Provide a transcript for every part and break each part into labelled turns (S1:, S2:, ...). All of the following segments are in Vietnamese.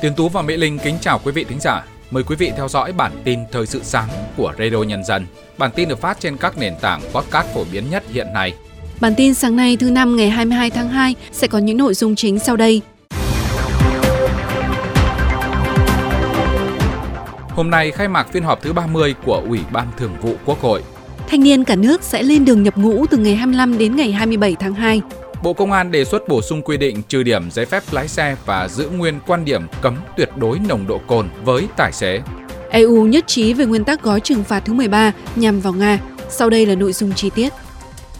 S1: Tiến Tú và Mỹ Linh kính chào quý vị thính giả. Mời quý vị theo dõi bản tin thời sự sáng của Radio Nhân dân. Bản tin được phát trên các nền tảng podcast phổ biến nhất hiện nay.
S2: Bản tin sáng nay thứ năm ngày 22 tháng 2 sẽ có những nội dung chính sau đây.
S1: Hôm nay khai mạc phiên họp thứ 30 của Ủy ban Thường vụ Quốc hội.
S2: Thanh niên cả nước sẽ lên đường nhập ngũ từ ngày 25 đến ngày 27 tháng 2.
S1: Bộ Công an đề xuất bổ sung quy định trừ điểm giấy phép lái xe và giữ nguyên quan điểm cấm tuyệt đối nồng độ cồn với tài xế.
S2: EU nhất trí về nguyên tắc gói trừng phạt thứ 13 nhằm vào Nga. Sau đây là nội dung chi tiết.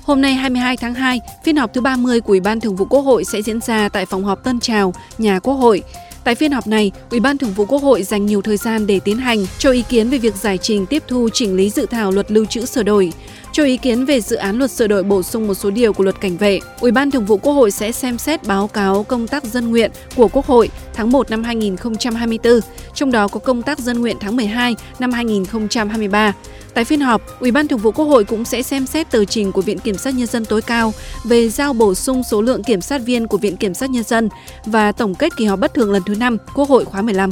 S2: Hôm nay 22 tháng 2, phiên họp thứ 30 của Ủy ban Thường vụ Quốc hội sẽ diễn ra tại phòng họp Tân Trào, nhà Quốc hội. Tại phiên họp này, Ủy ban Thường vụ Quốc hội dành nhiều thời gian để tiến hành cho ý kiến về việc giải trình tiếp thu chỉnh lý dự thảo luật lưu trữ sửa đổi, cho ý kiến về dự án luật sửa đổi bổ sung một số điều của luật cảnh vệ. Ủy ban Thường vụ Quốc hội sẽ xem xét báo cáo công tác dân nguyện của Quốc hội tháng 1 năm 2024, trong đó có công tác dân nguyện tháng 12 năm 2023. Tại phiên họp, Ủy ban Thường vụ Quốc hội cũng sẽ xem xét tờ trình của Viện Kiểm sát Nhân dân tối cao về giao bổ sung số lượng kiểm sát viên của Viện Kiểm sát Nhân dân và tổng kết kỳ họp bất thường lần thứ 5 Quốc hội khóa 15.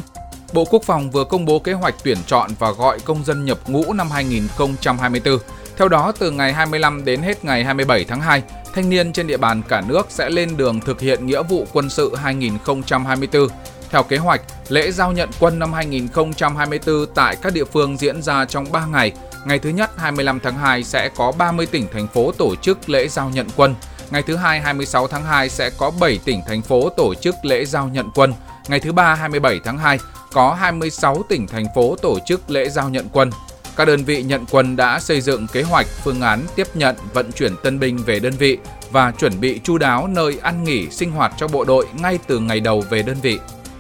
S1: Bộ Quốc phòng vừa công bố kế hoạch tuyển chọn và gọi công dân nhập ngũ năm 2024. Theo đó, từ ngày 25 đến hết ngày 27 tháng 2, thanh niên trên địa bàn cả nước sẽ lên đường thực hiện nghĩa vụ quân sự 2024. Theo kế hoạch, lễ giao nhận quân năm 2024 tại các địa phương diễn ra trong 3 ngày. Ngày thứ nhất 25 tháng 2 sẽ có 30 tỉnh thành phố tổ chức lễ giao nhận quân. Ngày thứ hai 26 tháng 2 sẽ có 7 tỉnh thành phố tổ chức lễ giao nhận quân. Ngày thứ ba 27 tháng 2 có 26 tỉnh thành phố tổ chức lễ giao nhận quân. Các đơn vị nhận quân đã xây dựng kế hoạch, phương án tiếp nhận, vận chuyển tân binh về đơn vị và chuẩn bị chu đáo nơi ăn nghỉ, sinh hoạt cho bộ đội ngay từ ngày đầu về đơn vị.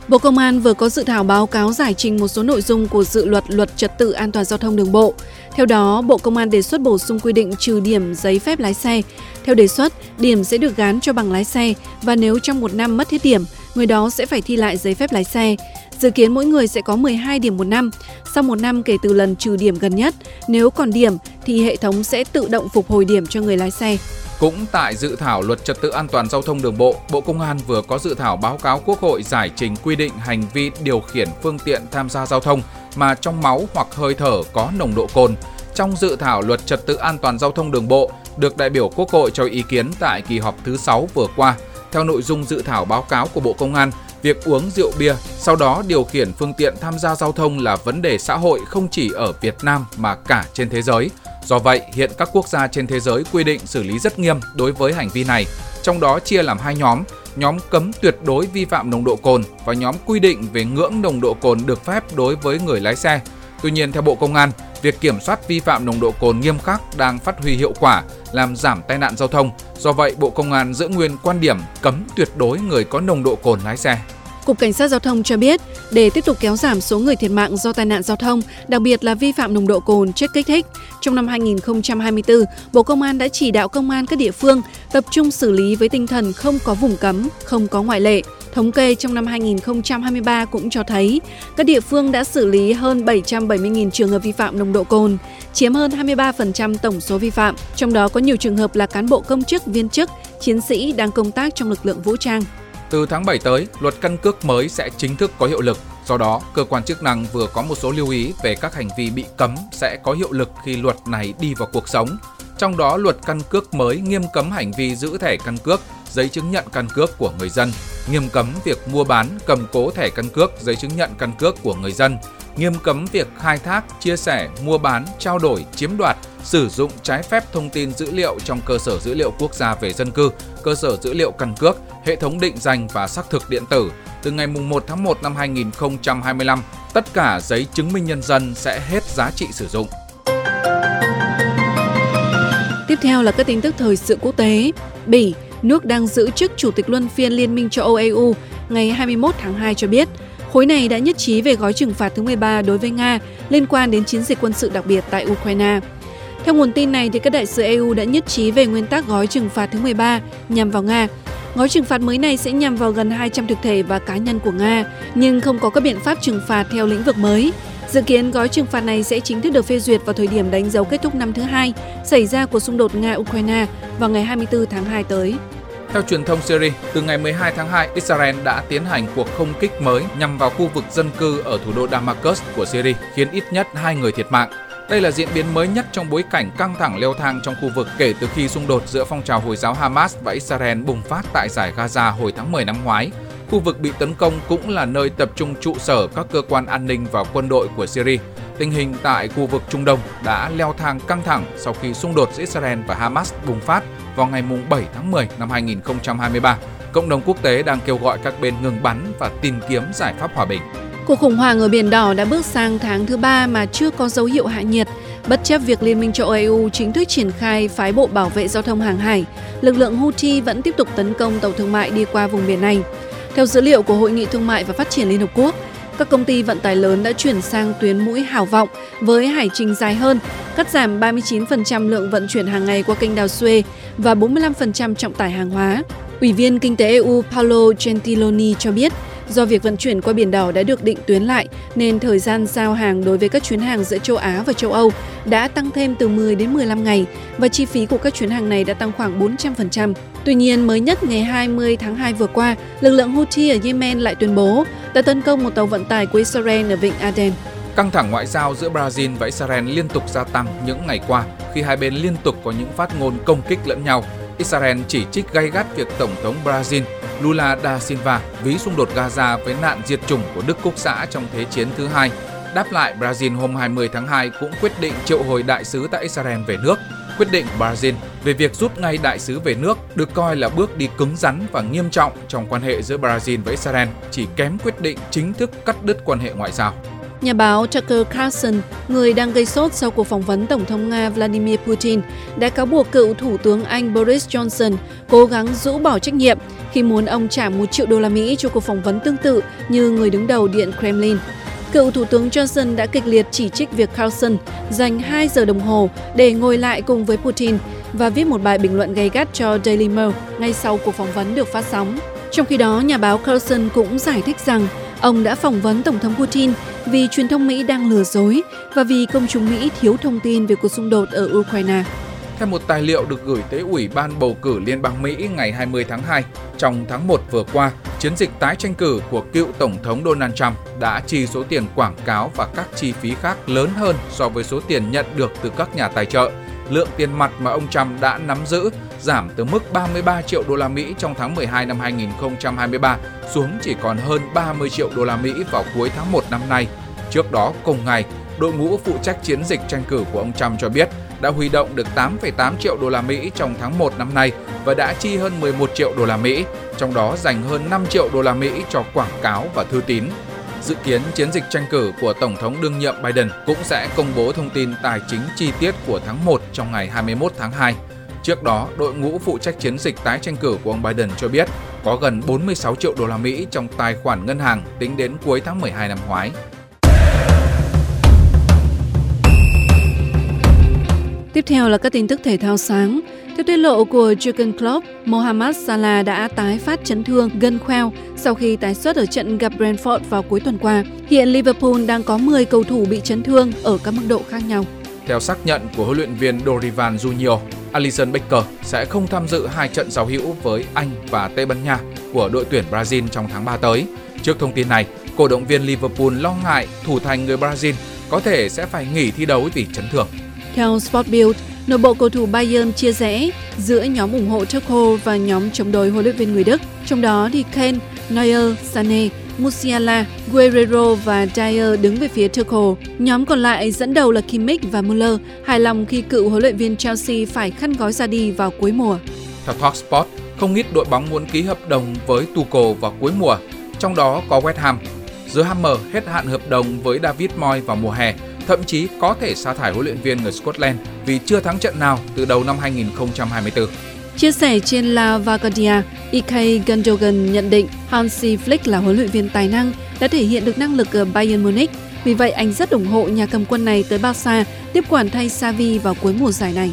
S2: Bộ Công an vừa có dự thảo báo cáo giải trình một số nội dung của dự luật luật trật tự an toàn giao thông đường bộ. Theo đó, Bộ Công an đề xuất bổ sung quy định trừ điểm giấy phép lái xe. Theo đề xuất, điểm sẽ được gán cho bằng lái xe và nếu trong một năm mất hết điểm, người đó sẽ phải thi lại giấy phép lái xe. Dự kiến mỗi người sẽ có 12 điểm một năm. Sau một năm kể từ lần trừ điểm gần nhất, nếu còn điểm thì hệ thống sẽ tự động phục hồi điểm cho người lái xe.
S1: Cũng tại dự thảo luật trật tự an toàn giao thông đường bộ, Bộ Công an vừa có dự thảo báo cáo Quốc hội giải trình quy định hành vi điều khiển phương tiện tham gia giao thông mà trong máu hoặc hơi thở có nồng độ cồn. Trong dự thảo luật trật tự an toàn giao thông đường bộ được đại biểu Quốc hội cho ý kiến tại kỳ họp thứ 6 vừa qua. Theo nội dung dự thảo báo cáo của Bộ Công an, việc uống rượu bia, sau đó điều khiển phương tiện tham gia giao thông là vấn đề xã hội không chỉ ở Việt Nam mà cả trên thế giới. Do vậy, hiện các quốc gia trên thế giới quy định xử lý rất nghiêm đối với hành vi này, trong đó chia làm hai nhóm, nhóm cấm tuyệt đối vi phạm nồng độ cồn và nhóm quy định về ngưỡng nồng độ cồn được phép đối với người lái xe. Tuy nhiên, theo Bộ Công an, việc kiểm soát vi phạm nồng độ cồn nghiêm khắc đang phát huy hiệu quả, làm giảm tai nạn giao thông. Do vậy, Bộ Công an giữ nguyên quan điểm cấm tuyệt đối người có nồng độ cồn lái xe.
S2: Cục Cảnh sát Giao thông cho biết, để tiếp tục kéo giảm số người thiệt mạng do tai nạn giao thông, đặc biệt là vi phạm nồng độ cồn, chất kích thích, trong năm 2024, Bộ Công an đã chỉ đạo công an các địa phương tập trung xử lý với tinh thần không có vùng cấm, không có ngoại lệ. Thống kê trong năm 2023 cũng cho thấy các địa phương đã xử lý hơn 770.000 trường hợp vi phạm nồng độ cồn, chiếm hơn 23% tổng số vi phạm, trong đó có nhiều trường hợp là cán bộ công chức, viên chức, chiến sĩ đang công tác trong lực lượng vũ trang.
S1: Từ tháng 7 tới, luật căn cước mới sẽ chính thức có hiệu lực. Do đó, cơ quan chức năng vừa có một số lưu ý về các hành vi bị cấm sẽ có hiệu lực khi luật này đi vào cuộc sống. Trong đó, luật căn cước mới nghiêm cấm hành vi giữ thẻ căn cước, giấy chứng nhận căn cước của người dân, nghiêm cấm việc mua bán, cầm cố thẻ căn cước, giấy chứng nhận căn cước của người dân, nghiêm cấm việc khai thác, chia sẻ, mua bán, trao đổi, chiếm đoạt, sử dụng trái phép thông tin dữ liệu trong cơ sở dữ liệu quốc gia về dân cư, cơ sở dữ liệu căn cước, hệ thống định danh và xác thực điện tử. Từ ngày 1 tháng 1 năm 2025, tất cả giấy chứng minh nhân dân sẽ hết giá trị sử dụng.
S2: Tiếp theo là các tin tức thời sự quốc tế. Bỉ, nước đang giữ chức Chủ tịch Luân phiên Liên minh châu Âu EU, ngày 21 tháng 2 cho biết, khối này đã nhất trí về gói trừng phạt thứ 13 đối với Nga liên quan đến chiến dịch quân sự đặc biệt tại Ukraine. Theo nguồn tin này, thì các đại sứ EU đã nhất trí về nguyên tắc gói trừng phạt thứ 13 nhằm vào Nga. Gói trừng phạt mới này sẽ nhằm vào gần 200 thực thể và cá nhân của Nga, nhưng không có các biện pháp trừng phạt theo lĩnh vực mới. Dự kiến gói trừng phạt này sẽ chính thức được phê duyệt vào thời điểm đánh dấu kết thúc năm thứ hai xảy ra cuộc xung đột Nga-Ukraine vào ngày 24 tháng 2 tới.
S1: Theo truyền thông Syria, từ ngày 12 tháng 2, Israel đã tiến hành cuộc không kích mới nhằm vào khu vực dân cư ở thủ đô Damascus của Syria, khiến ít nhất hai người thiệt mạng. Đây là diễn biến mới nhất trong bối cảnh căng thẳng leo thang trong khu vực kể từ khi xung đột giữa phong trào Hồi giáo Hamas và Israel bùng phát tại giải Gaza hồi tháng 10 năm ngoái. Khu vực bị tấn công cũng là nơi tập trung trụ sở các cơ quan an ninh và quân đội của Syria. Tình hình tại khu vực Trung Đông đã leo thang căng thẳng sau khi xung đột giữa Israel và Hamas bùng phát vào ngày 7 tháng 10 năm 2023. Cộng đồng quốc tế đang kêu gọi các bên ngừng bắn và tìm kiếm giải pháp hòa bình.
S2: Cuộc khủng hoảng ở Biển Đỏ đã bước sang tháng thứ ba mà chưa có dấu hiệu hạ nhiệt. Bất chấp việc Liên minh châu Âu chính thức triển khai phái bộ bảo vệ giao thông hàng hải, lực lượng Houthi vẫn tiếp tục tấn công tàu thương mại đi qua vùng biển này. Theo dữ liệu của Hội nghị Thương mại và Phát triển Liên Hợp Quốc, các công ty vận tải lớn đã chuyển sang tuyến mũi hào vọng với hải trình dài hơn, cắt giảm 39% lượng vận chuyển hàng ngày qua kênh đào Suez và 45% trọng tải hàng hóa. Ủy viên Kinh tế EU Paolo Gentiloni cho biết, do việc vận chuyển qua Biển Đỏ đã được định tuyến lại nên thời gian giao hàng đối với các chuyến hàng giữa châu Á và châu Âu đã tăng thêm từ 10 đến 15 ngày và chi phí của các chuyến hàng này đã tăng khoảng 400%. Tuy nhiên, mới nhất ngày 20 tháng 2 vừa qua, lực lượng Houthi ở Yemen lại tuyên bố đã tấn công một tàu vận tải của Israel ở vịnh Aden.
S1: Căng thẳng ngoại giao giữa Brazil và Israel liên tục gia tăng những ngày qua khi hai bên liên tục có những phát ngôn công kích lẫn nhau. Israel chỉ trích gay gắt việc Tổng thống Brazil Lula da Silva ví xung đột Gaza với nạn diệt chủng của Đức Quốc xã trong Thế chiến thứ hai. Đáp lại, Brazil hôm 20 tháng 2 cũng quyết định triệu hồi đại sứ tại Israel về nước. Quyết định Brazil về việc rút ngay đại sứ về nước được coi là bước đi cứng rắn và nghiêm trọng trong quan hệ giữa Brazil với Israel, chỉ kém quyết định chính thức cắt đứt quan hệ ngoại giao.
S2: Nhà báo Tucker Carlson, người đang gây sốt sau cuộc phỏng vấn Tổng thống Nga Vladimir Putin, đã cáo buộc cựu Thủ tướng Anh Boris Johnson cố gắng rũ bỏ trách nhiệm khi muốn ông trả một triệu đô la Mỹ cho cuộc phỏng vấn tương tự như người đứng đầu Điện Kremlin. Cựu Thủ tướng Johnson đã kịch liệt chỉ trích việc Carlson dành 2 giờ đồng hồ để ngồi lại cùng với Putin và viết một bài bình luận gay gắt cho Daily Mail ngay sau cuộc phỏng vấn được phát sóng. Trong khi đó, nhà báo Carlson cũng giải thích rằng ông đã phỏng vấn Tổng thống Putin vì truyền thông Mỹ đang lừa dối và vì công chúng Mỹ thiếu thông tin về cuộc xung đột ở Ukraine.
S1: Theo một tài liệu được gửi tới Ủy ban bầu cử Liên bang Mỹ ngày 20 tháng 2, trong tháng 1 vừa qua, chiến dịch tái tranh cử của cựu Tổng thống Donald Trump đã chi số tiền quảng cáo và các chi phí khác lớn hơn so với số tiền nhận được từ các nhà tài trợ. Lượng tiền mặt mà ông Trump đã nắm giữ giảm từ mức 33 triệu đô la Mỹ trong tháng 12 năm 2023 xuống chỉ còn hơn 30 triệu đô la Mỹ vào cuối tháng 1 năm nay. Trước đó cùng ngày, đội ngũ phụ trách chiến dịch tranh cử của ông Trump cho biết đã huy động được 8,8 triệu đô la Mỹ trong tháng 1 năm nay và đã chi hơn 11 triệu đô la Mỹ, trong đó dành hơn 5 triệu đô la Mỹ cho quảng cáo và thư tín. Dự kiến chiến dịch tranh cử của Tổng thống đương nhiệm Biden cũng sẽ công bố thông tin tài chính chi tiết của tháng 1 trong ngày 21 tháng 2. Trước đó, đội ngũ phụ trách chiến dịch tái tranh cử của ông Biden cho biết có gần 46 triệu đô la Mỹ trong tài khoản ngân hàng tính đến cuối tháng 12 năm ngoái.
S2: Tiếp theo là các tin tức thể thao sáng. Theo tiết lộ của Jurgen Klopp, Mohamed Salah đã tái phát chấn thương gân khoeo sau khi tái xuất ở trận gặp Brentford vào cuối tuần qua. Hiện Liverpool đang có 10 cầu thủ bị chấn thương ở các mức độ khác nhau.
S1: Theo xác nhận của huấn luyện viên Dorival Junior, Alisson Becker sẽ không tham dự hai trận giao hữu với Anh và Tây Ban Nha của đội tuyển Brazil trong tháng 3 tới. Trước thông tin này, cổ động viên Liverpool lo ngại thủ thành người Brazil có thể sẽ phải nghỉ thi đấu vì chấn thương.
S2: Theo Sport Bild, nội bộ cầu thủ Bayern chia rẽ giữa nhóm ủng hộ Tuchel và nhóm chống đối huấn luyện viên người Đức. Trong đó thì Kane, Neuer, Sané, Musiala, Guerrero và Dyer đứng về phía Tuchel. Nhóm còn lại dẫn đầu là Kimmich và Müller, hài lòng khi cựu huấn luyện viên Chelsea phải khăn gói ra đi vào cuối mùa.
S1: Theo Talksport, không ít đội bóng muốn ký hợp đồng với Tuchel vào cuối mùa, trong đó có West Ham. The Hammer hết hạn hợp đồng với David Moyes vào mùa hè thậm chí có thể sa thải huấn luyện viên người Scotland vì chưa thắng trận nào từ đầu năm 2024.
S2: Chia sẻ trên La Vanguardia, Ikay Gundogan nhận định Hansi Flick là huấn luyện viên tài năng, đã thể hiện được năng lực ở Bayern Munich. Vì vậy, anh rất ủng hộ nhà cầm quân này tới Barca tiếp quản thay Xavi vào cuối mùa giải này.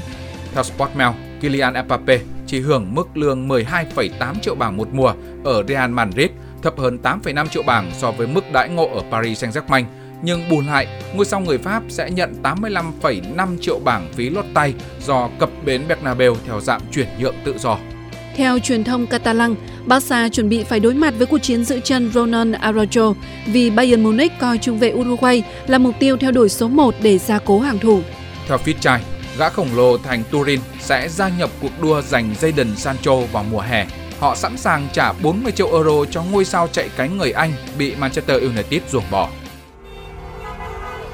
S1: Theo Sportmail, Kylian Mbappe chỉ hưởng mức lương 12,8 triệu bảng một mùa ở Real Madrid, thấp hơn 8,5 triệu bảng so với mức đãi ngộ ở Paris Saint-Germain nhưng bù lại, ngôi sao người Pháp sẽ nhận 85,5 triệu bảng phí lót tay do cập bến Bernabeu theo dạng chuyển nhượng tự do.
S2: Theo truyền thông Catalan, Barca chuẩn bị phải đối mặt với cuộc chiến giữ chân Ronald Araujo vì Bayern Munich coi trung vệ Uruguay là mục tiêu theo đuổi số 1 để gia cố hàng thủ.
S1: Theo Fitchai, gã khổng lồ thành Turin sẽ gia nhập cuộc đua giành Jadon Sancho vào mùa hè. Họ sẵn sàng trả 40 triệu euro cho ngôi sao chạy cánh người Anh bị Manchester United ruồng bỏ.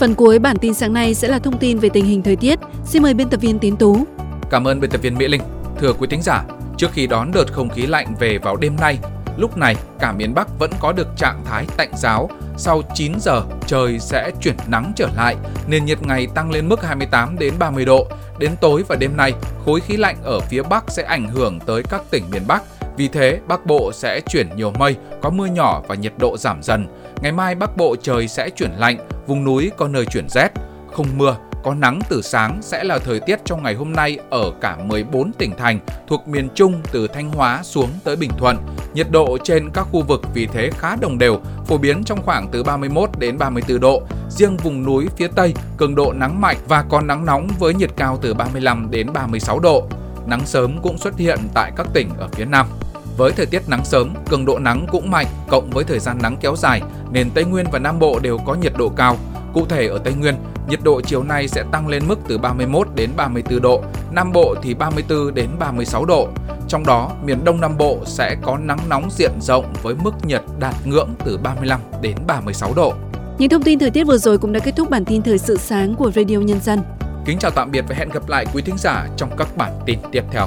S2: Phần cuối bản tin sáng nay sẽ là thông tin về tình hình thời tiết. Xin mời biên tập viên Tiến Tú.
S1: Cảm ơn biên tập viên Mỹ Linh. Thưa quý thính giả, trước khi đón đợt không khí lạnh về vào đêm nay, lúc này cả miền Bắc vẫn có được trạng thái tạnh giáo. Sau 9 giờ, trời sẽ chuyển nắng trở lại, nền nhiệt ngày tăng lên mức 28 đến 30 độ. Đến tối và đêm nay, khối khí lạnh ở phía Bắc sẽ ảnh hưởng tới các tỉnh miền Bắc. Vì thế, Bắc Bộ sẽ chuyển nhiều mây, có mưa nhỏ và nhiệt độ giảm dần. Ngày mai Bắc Bộ trời sẽ chuyển lạnh, vùng núi có nơi chuyển rét. Không mưa, có nắng từ sáng sẽ là thời tiết trong ngày hôm nay ở cả 14 tỉnh thành thuộc miền Trung từ Thanh Hóa xuống tới Bình Thuận. Nhiệt độ trên các khu vực vì thế khá đồng đều, phổ biến trong khoảng từ 31 đến 34 độ. Riêng vùng núi phía Tây, cường độ nắng mạnh và có nắng nóng với nhiệt cao từ 35 đến 36 độ. Nắng sớm cũng xuất hiện tại các tỉnh ở phía Nam. Với thời tiết nắng sớm, cường độ nắng cũng mạnh cộng với thời gian nắng kéo dài nên Tây Nguyên và Nam Bộ đều có nhiệt độ cao. Cụ thể ở Tây Nguyên, nhiệt độ chiều nay sẽ tăng lên mức từ 31 đến 34 độ, Nam Bộ thì 34 đến 36 độ. Trong đó, miền Đông Nam Bộ sẽ có nắng nóng diện rộng với mức nhiệt đạt ngưỡng từ 35 đến 36 độ.
S2: Những thông tin thời tiết vừa rồi cũng đã kết thúc bản tin thời sự sáng của Radio Nhân dân.
S1: Kính chào tạm biệt và hẹn gặp lại quý thính giả trong các bản tin tiếp theo.